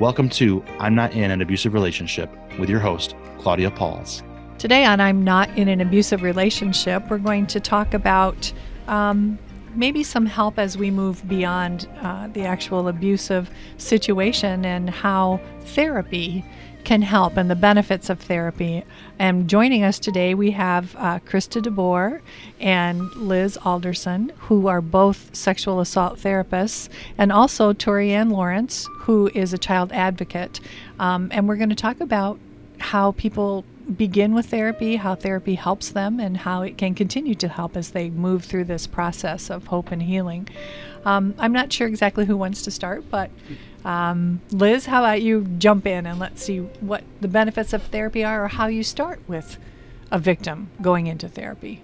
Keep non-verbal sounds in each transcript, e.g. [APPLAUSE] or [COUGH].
Welcome to I'm Not in an Abusive Relationship with your host, Claudia Pauls. Today on I'm Not in an Abusive Relationship, we're going to talk about um, maybe some help as we move beyond uh, the actual abusive situation and how therapy can help and the benefits of therapy. And joining us today, we have uh, Krista DeBoer and Liz Alderson, who are both sexual assault therapists, and also Torianne Lawrence, who is a child advocate. Um, and we're going to talk about how people begin with therapy, how therapy helps them, and how it can continue to help as they move through this process of hope and healing. Um, I'm not sure exactly who wants to start, but um, Liz, how about you jump in and let's see what the benefits of therapy are or how you start with a victim going into therapy?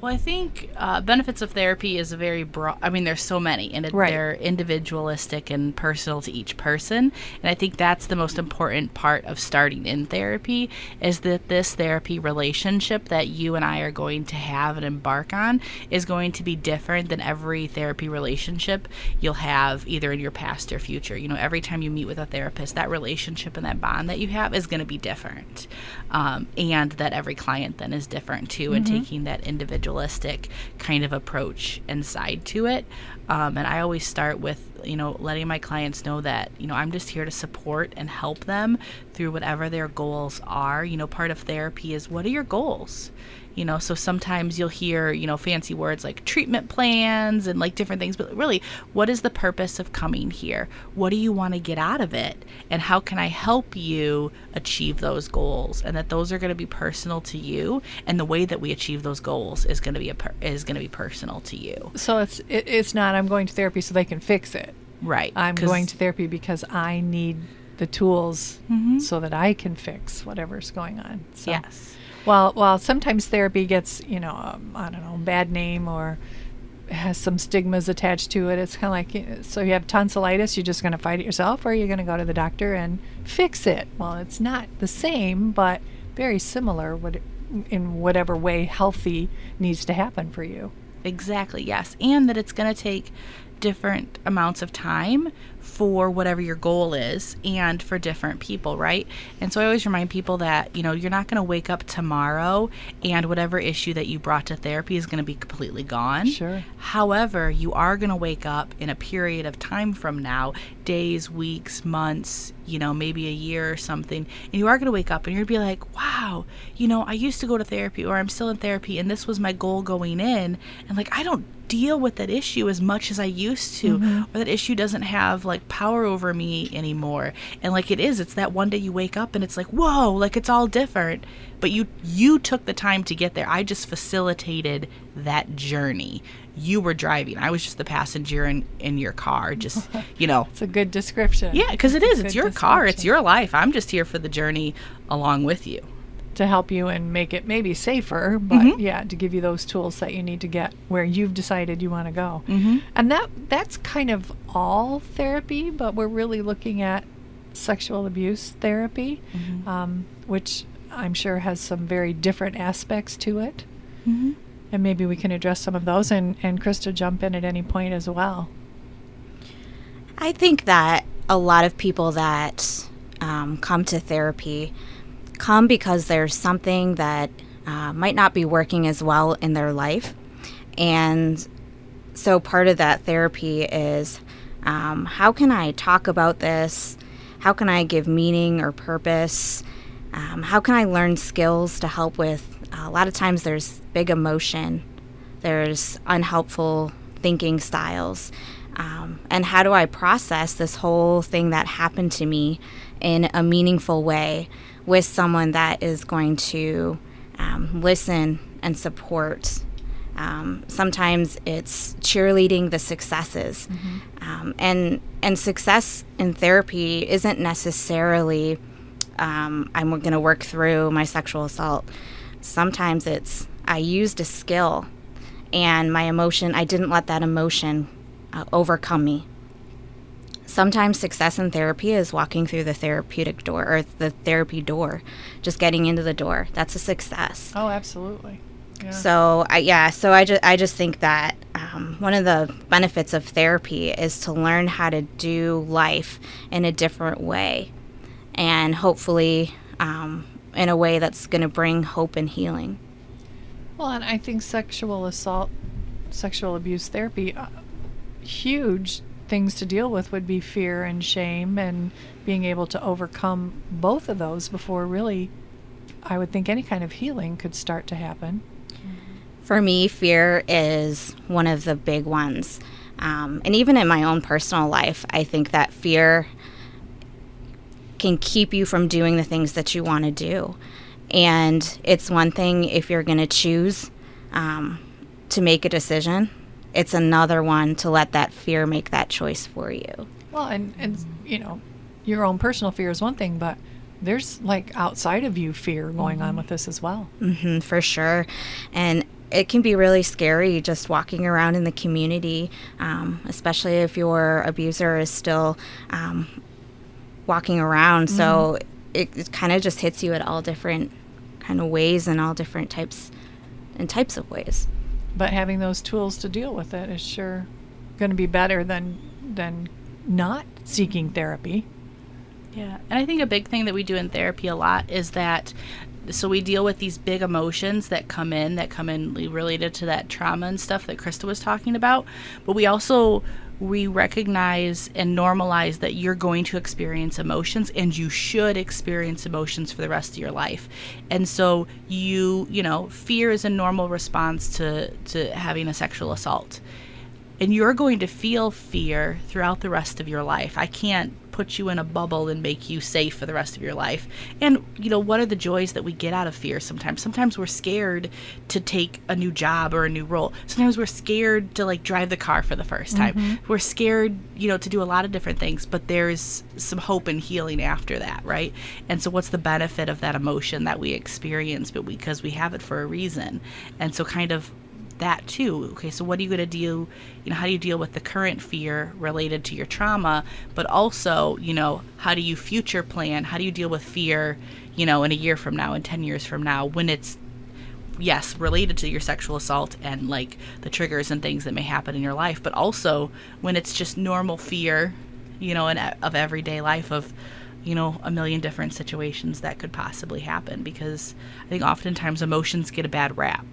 Well, I think uh, benefits of therapy is a very broad. I mean, there's so many, and it, right. they're individualistic and personal to each person. And I think that's the most important part of starting in therapy is that this therapy relationship that you and I are going to have and embark on is going to be different than every therapy relationship you'll have either in your past or future. You know, every time you meet with a therapist, that relationship and that bond that you have is going to be different, um, and that every client then is different too, mm-hmm. and taking that individual individualistic kind of approach and side to it. Um, and I always start with, you know, letting my clients know that, you know, I'm just here to support and help them through whatever their goals are. You know, part of therapy is what are your goals? You know so sometimes you'll hear you know fancy words like treatment plans and like different things but really what is the purpose of coming here? What do you want to get out of it? And how can i help you achieve those goals? And that those are going to be personal to you and the way that we achieve those goals is going to be a per- is going to be personal to you. So it's it, it's not i'm going to therapy so they can fix it. Right i'm going to therapy because i need the tools mm-hmm. so that i can fix whatever's going on so. yes well, well, sometimes therapy gets, you know, um, I don't know, bad name or has some stigmas attached to it. It's kind of like, so you have tonsillitis, you're just going to fight it yourself, or you're going to go to the doctor and fix it. Well, it's not the same, but very similar in whatever way healthy needs to happen for you. Exactly, yes. And that it's going to take different amounts of time for whatever your goal is and for different people, right? And so I always remind people that, you know, you're not going to wake up tomorrow and whatever issue that you brought to therapy is going to be completely gone. Sure. However, you are going to wake up in a period of time from now, days, weeks, months, you know, maybe a year or something, and you are going to wake up and you're going to be like, wow, you know, I used to go to therapy or I'm still in therapy and this was my goal going in. And like, I don't deal with that issue as much as I used to, mm-hmm. or that issue doesn't have like power over me anymore. And like it is, it's that one day you wake up and it's like, whoa, like it's all different. But you you took the time to get there. I just facilitated that journey. You were driving. I was just the passenger in in your car. Just [LAUGHS] you know, it's a good description. Yeah, because it is. It's your car. It's your life. I'm just here for the journey along with you to help you and make it maybe safer, but mm-hmm. yeah, to give you those tools that you need to get where you've decided you want to go. Mm-hmm. And that that's kind of all therapy, but we're really looking at sexual abuse therapy, mm-hmm. um, which I'm sure has some very different aspects to it. Mm-hmm. And maybe we can address some of those, and and Krista jump in at any point as well. I think that a lot of people that um, come to therapy come because there's something that uh, might not be working as well in their life. And so part of that therapy is um, how can I talk about this? how can I give meaning or purpose? Um, how can I learn skills to help with? A lot of times there's big emotion, there's unhelpful thinking styles. Um, and how do I process this whole thing that happened to me in a meaningful way with someone that is going to um, listen and support? Um, sometimes it's cheerleading the successes, mm-hmm. Um, and and success in therapy isn't necessarily um, I'm going to work through my sexual assault. Sometimes it's I used a skill and my emotion, I didn't let that emotion uh, overcome me. Sometimes success in therapy is walking through the therapeutic door or the therapy door, just getting into the door. That's a success. Oh, absolutely. Yeah. So I, yeah, so I just I just think that um, one of the benefits of therapy is to learn how to do life in a different way, and hopefully um, in a way that's going to bring hope and healing. Well, and I think sexual assault, sexual abuse therapy, uh, huge things to deal with would be fear and shame and being able to overcome both of those before really, I would think any kind of healing could start to happen. For me, fear is one of the big ones. Um, and even in my own personal life, I think that fear can keep you from doing the things that you want to do. And it's one thing if you're going to choose um, to make a decision, it's another one to let that fear make that choice for you. Well, and, and you know, your own personal fear is one thing, but there's like outside of you fear going mm-hmm. on with this as well. Mm-hmm, for sure. And it can be really scary just walking around in the community, um, especially if your abuser is still um, walking around. Mm-hmm. So it, it kind of just hits you at all different kind of ways and all different types and types of ways. But having those tools to deal with it is sure going to be better than than not seeking therapy. Yeah. And I think a big thing that we do in therapy a lot is that so we deal with these big emotions that come in that come in related to that trauma and stuff that Krista was talking about, but we also we recognize and normalize that you're going to experience emotions and you should experience emotions for the rest of your life. And so you, you know, fear is a normal response to to having a sexual assault. And you're going to feel fear throughout the rest of your life. I can't put you in a bubble and make you safe for the rest of your life. And, you know, what are the joys that we get out of fear sometimes? Sometimes we're scared to take a new job or a new role. Sometimes we're scared to, like, drive the car for the first time. Mm-hmm. We're scared, you know, to do a lot of different things, but there's some hope and healing after that, right? And so, what's the benefit of that emotion that we experience? But because we have it for a reason. And so, kind of that too. Okay, so what are you going to do? You know, how do you deal with the current fear related to your trauma, but also, you know, how do you future plan? How do you deal with fear, you know, in a year from now, in 10 years from now, when it's yes, related to your sexual assault and like the triggers and things that may happen in your life, but also when it's just normal fear, you know, in, of everyday life of you know, a million different situations that could possibly happen because I think oftentimes emotions get a bad rap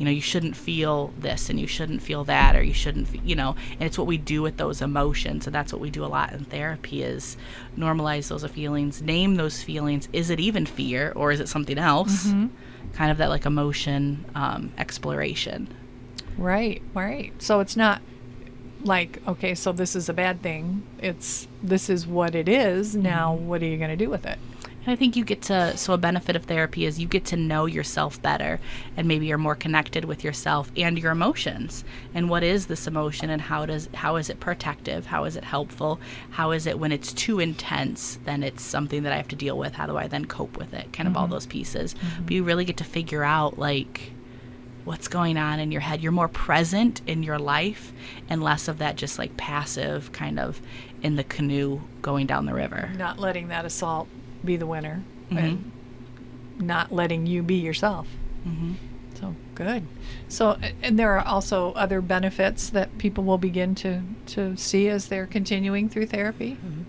you know you shouldn't feel this and you shouldn't feel that or you shouldn't you know and it's what we do with those emotions and that's what we do a lot in therapy is normalize those feelings name those feelings. Is it even fear or is it something else? Mm-hmm. kind of that like emotion um, exploration. Right right. So it's not like okay so this is a bad thing. It's this is what it is. Now mm-hmm. what are you going to do with it I think you get to, so a benefit of therapy is you get to know yourself better and maybe you're more connected with yourself and your emotions. And what is this emotion and how does, how is it protective? How is it helpful? How is it when it's too intense, then it's something that I have to deal with? How do I then cope with it? Kind of mm-hmm. all those pieces. Mm-hmm. But you really get to figure out like, what's going on in your head. You're more present in your life and less of that just like passive kind of in the canoe going down the river. Not letting that assault be the winner mm-hmm. and not letting you be yourself. Mm-hmm. So good. So, and there are also other benefits that people will begin to to see as they're continuing through therapy. Mm-hmm.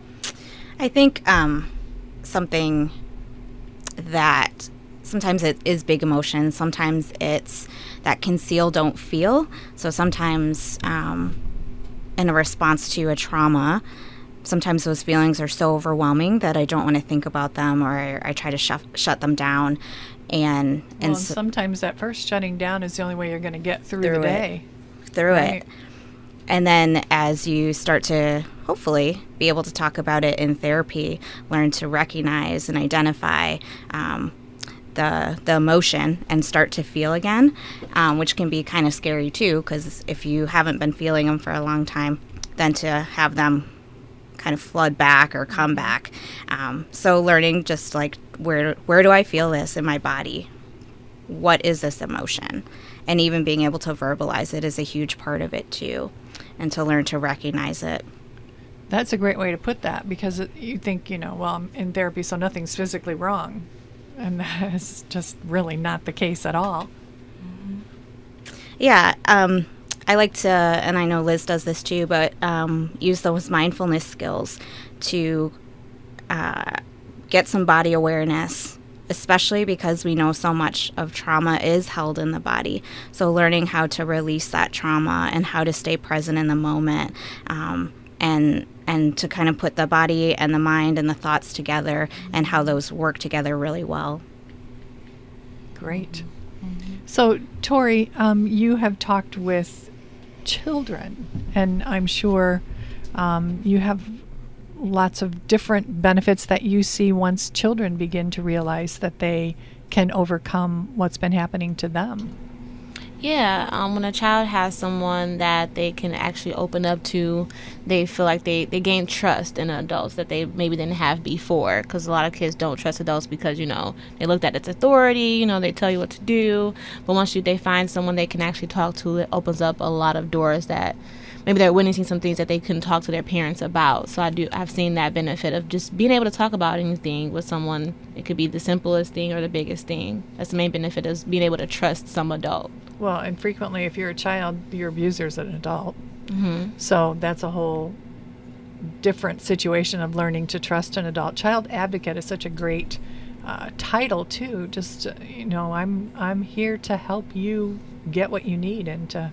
I think um, something that sometimes it is big emotion. Sometimes it's that conceal, don't feel. So sometimes, um, in a response to a trauma, sometimes those feelings are so overwhelming that I don't want to think about them or I, I try to shut shut them down. And well, and so, sometimes that first shutting down is the only way you're going to get through, through the day. It, through right. it. And then as you start to hopefully be able to talk about it in therapy, learn to recognize and identify um, the the emotion and start to feel again, um, which can be kind of scary too. Because if you haven't been feeling them for a long time, then to have them kind of flood back or come back. Um, so learning just like where where do I feel this in my body? What is this emotion? And even being able to verbalize it is a huge part of it too, and to learn to recognize it. That's a great way to put that because it, you think, you know, well, I'm in therapy, so nothing's physically wrong. And [LAUGHS] that's just really not the case at all. Yeah. Um, I like to, and I know Liz does this too, but um, use those mindfulness skills to uh, get some body awareness, especially because we know so much of trauma is held in the body. So, learning how to release that trauma and how to stay present in the moment. Um, and and to kind of put the body and the mind and the thoughts together and how those work together really well. Great. Mm-hmm. So, Tori, um, you have talked with children, and I'm sure um, you have lots of different benefits that you see once children begin to realize that they can overcome what's been happening to them. Yeah, um, when a child has someone that they can actually open up to, they feel like they, they gain trust in adults that they maybe didn't have before. Because a lot of kids don't trust adults because, you know, they looked at its authority, you know, they tell you what to do. But once you, they find someone they can actually talk to, it opens up a lot of doors that maybe they're witnessing some things that they couldn't talk to their parents about. So I do I've seen that benefit of just being able to talk about anything with someone. It could be the simplest thing or the biggest thing. That's the main benefit is being able to trust some adult. Well, and frequently if you're a child, your abuser is an adult. Mm-hmm. So that's a whole different situation of learning to trust an adult. Child advocate is such a great uh, title too. Just uh, you know, I'm I'm here to help you get what you need and to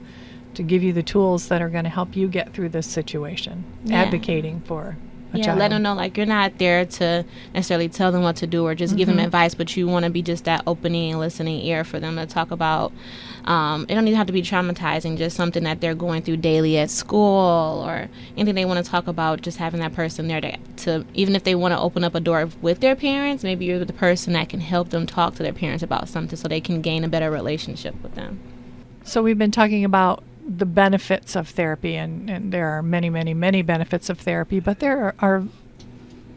to give you the tools that are going to help you get through this situation. Yeah. Advocating for yeah, child. let them know like you're not there to necessarily tell them what to do or just mm-hmm. give them mm-hmm. advice, but you want to be just that opening and listening ear for them to talk about. Um, it don't even have to be traumatizing, just something that they're going through daily at school or anything they want to talk about. Just having that person there to, to even if they want to open up a door with their parents, maybe you're the person that can help them talk to their parents about something so they can gain a better relationship with them. So we've been talking about the benefits of therapy, and, and there are many, many, many benefits of therapy, but there are, are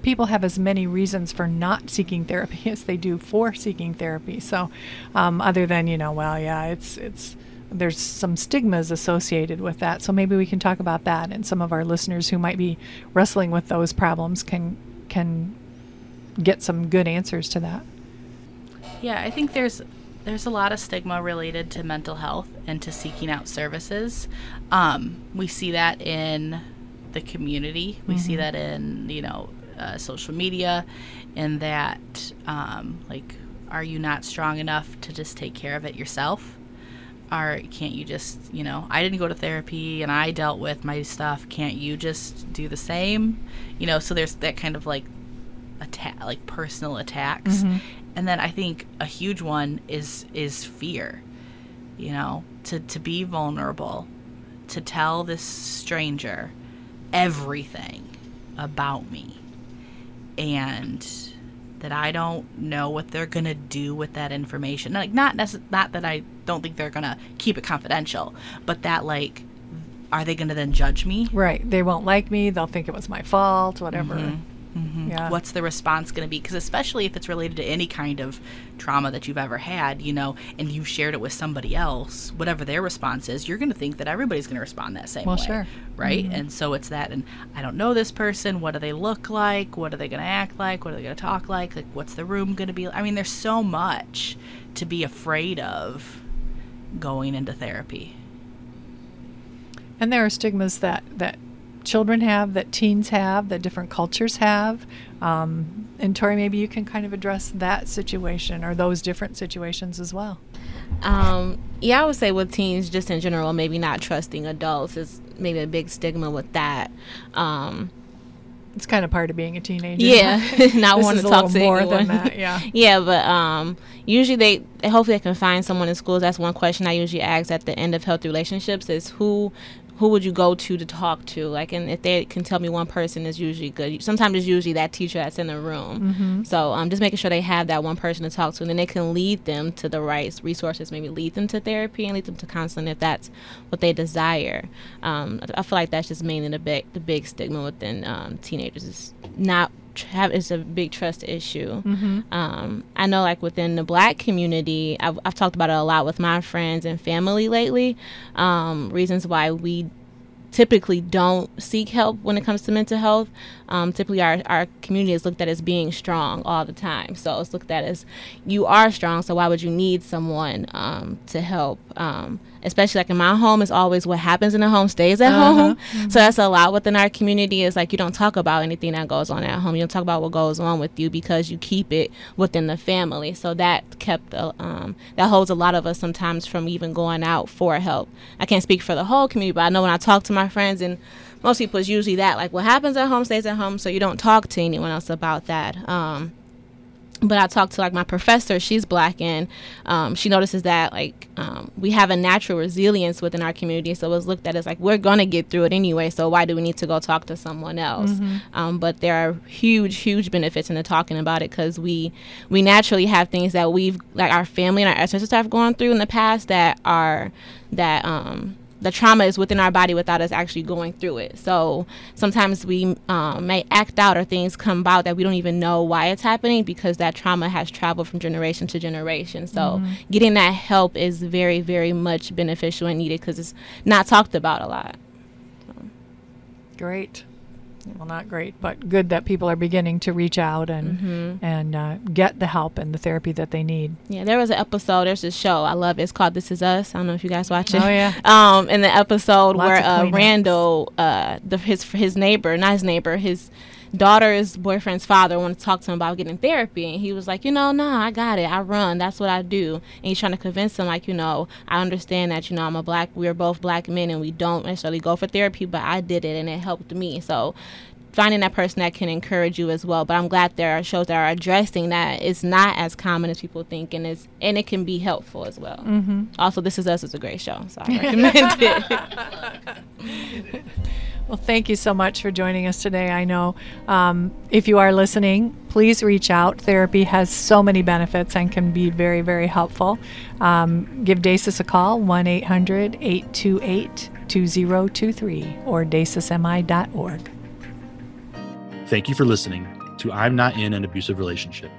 people have as many reasons for not seeking therapy [LAUGHS] as they do for seeking therapy. So, um, other than you know, well, yeah, it's it's there's some stigmas associated with that. So maybe we can talk about that, and some of our listeners who might be wrestling with those problems can can get some good answers to that. Yeah, I think there's there's a lot of stigma related to mental health and to seeking out services. Um, we see that in the community. We mm-hmm. see that in you know uh, social media, in that um, like, are you not strong enough to just take care of it yourself? Or can't you just you know I didn't go to therapy and I dealt with my stuff. Can't you just do the same? You know, so there's that kind of like attack, like personal attacks. Mm-hmm and then I think a huge one is is fear. You know, to to be vulnerable, to tell this stranger everything about me, and that I don't know what they're gonna do with that information. Like not necess- not that I don't think they're gonna keep it confidential, but that like, are they gonna then judge me? Right. They won't like me. They'll think it was my fault. Whatever. Mm-hmm. Mm-hmm. Yeah. What's the response going to be? Because especially if it's related to any kind of trauma that you've ever had, you know, and you've shared it with somebody else, whatever their response is, you're going to think that everybody's going to respond that same well, way. Sure. Right? Mm-hmm. And so it's that, and I don't know this person. What do they look like? What are they going to act like? What are they going to talk like? Like, what's the room going to be? I mean, there's so much to be afraid of going into therapy. And there are stigmas that that children have, that teens have, that different cultures have. Um, and Tori, maybe you can kind of address that situation or those different situations as well. Um, yeah, I would say with teens, just in general, maybe not trusting adults is maybe a big stigma with that. Um, it's kind of part of being a teenager. Yeah, [LAUGHS] [LAUGHS] not want to talk to more anyone. than that. [LAUGHS] Yeah, yeah, but um, usually they hopefully they can find someone in schools. That's one question I usually ask at the end of healthy relationships: is who who would you go to to talk to? Like, and if they can tell me one person is usually good. Sometimes it's usually that teacher that's in the room. Mm-hmm. So um, just making sure they have that one person to talk to, and then they can lead them to the right resources. Maybe lead them to therapy and lead them to counseling if that's what they desire. Um, I feel like that's just mainly the big the big stigma within um, teenagers is not have it's a big trust issue. Mm-hmm. Um, I know, like within the Black community, I've, I've, talked about it a lot with my friends and family lately. Um, reasons why we typically don't seek help when it comes to mental health. Um, typically, our, our community is looked at as being strong all the time. So it's looked at as you are strong, so why would you need someone um, to help? Um, especially like in my home, it's always what happens in the home stays at uh-huh. home. Mm-hmm. So that's a lot within our community is like you don't talk about anything that goes on at home. You don't talk about what goes on with you because you keep it within the family. So that kept uh, um, that holds a lot of us sometimes from even going out for help. I can't speak for the whole community, but I know when I talk to my friends and most people it's usually that like what happens at home stays at home so you don't talk to anyone else about that um, but I talked to like my professor, she's black, and um, she notices that like um, we have a natural resilience within our community. So it was looked at as like we're gonna get through it anyway. So why do we need to go talk to someone else? Mm-hmm. Um, but there are huge, huge benefits into talking about it because we we naturally have things that we've like our family and our ancestors have gone through in the past that are that um the trauma is within our body without us actually going through it. So sometimes we um, may act out or things come about that we don't even know why it's happening because that trauma has traveled from generation to generation. So mm-hmm. getting that help is very, very much beneficial and needed because it's not talked about a lot. So. Great well not great but good that people are beginning to reach out and mm-hmm. and uh, get the help and the therapy that they need yeah there was an episode there's a show i love it. it's called this is us i don't know if you guys watch it oh yeah [LAUGHS] um in the episode Lots where uh, randall uh the his his neighbor not his neighbor his daughter's boyfriend's father wanted to talk to him about getting therapy and he was like you know no nah, i got it i run that's what i do. And he's trying to convince him like you know i understand that you know i'm a black we're both black men and we don't necessarily go for therapy but i did it and it helped me. So finding that person that can encourage you as well but i'm glad there are shows that are addressing that. It's not as common as people think and it's and it can be helpful as well. Mm-hmm. also this is us is a great show so i [LAUGHS] recommend it [LAUGHS] Well, thank you so much for joining us today. I know um, if you are listening, please reach out. Therapy has so many benefits and can be very, very helpful. Um, give DASAS a call, 1 800 828 2023 or dasasmi.org. Thank you for listening to I'm Not in an Abusive Relationship.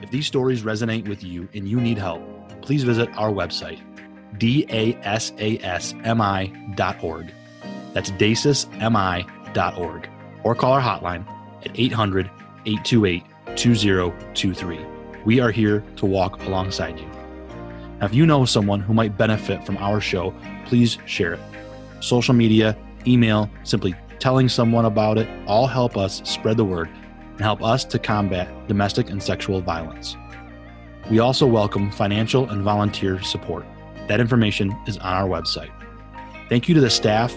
If these stories resonate with you and you need help, please visit our website, dasasmi.org that's dasasmi.org. Or call our hotline at 800 828 2023. We are here to walk alongside you. Now, if you know someone who might benefit from our show, please share it. Social media, email, simply telling someone about it all help us spread the word and help us to combat domestic and sexual violence. We also welcome financial and volunteer support. That information is on our website. Thank you to the staff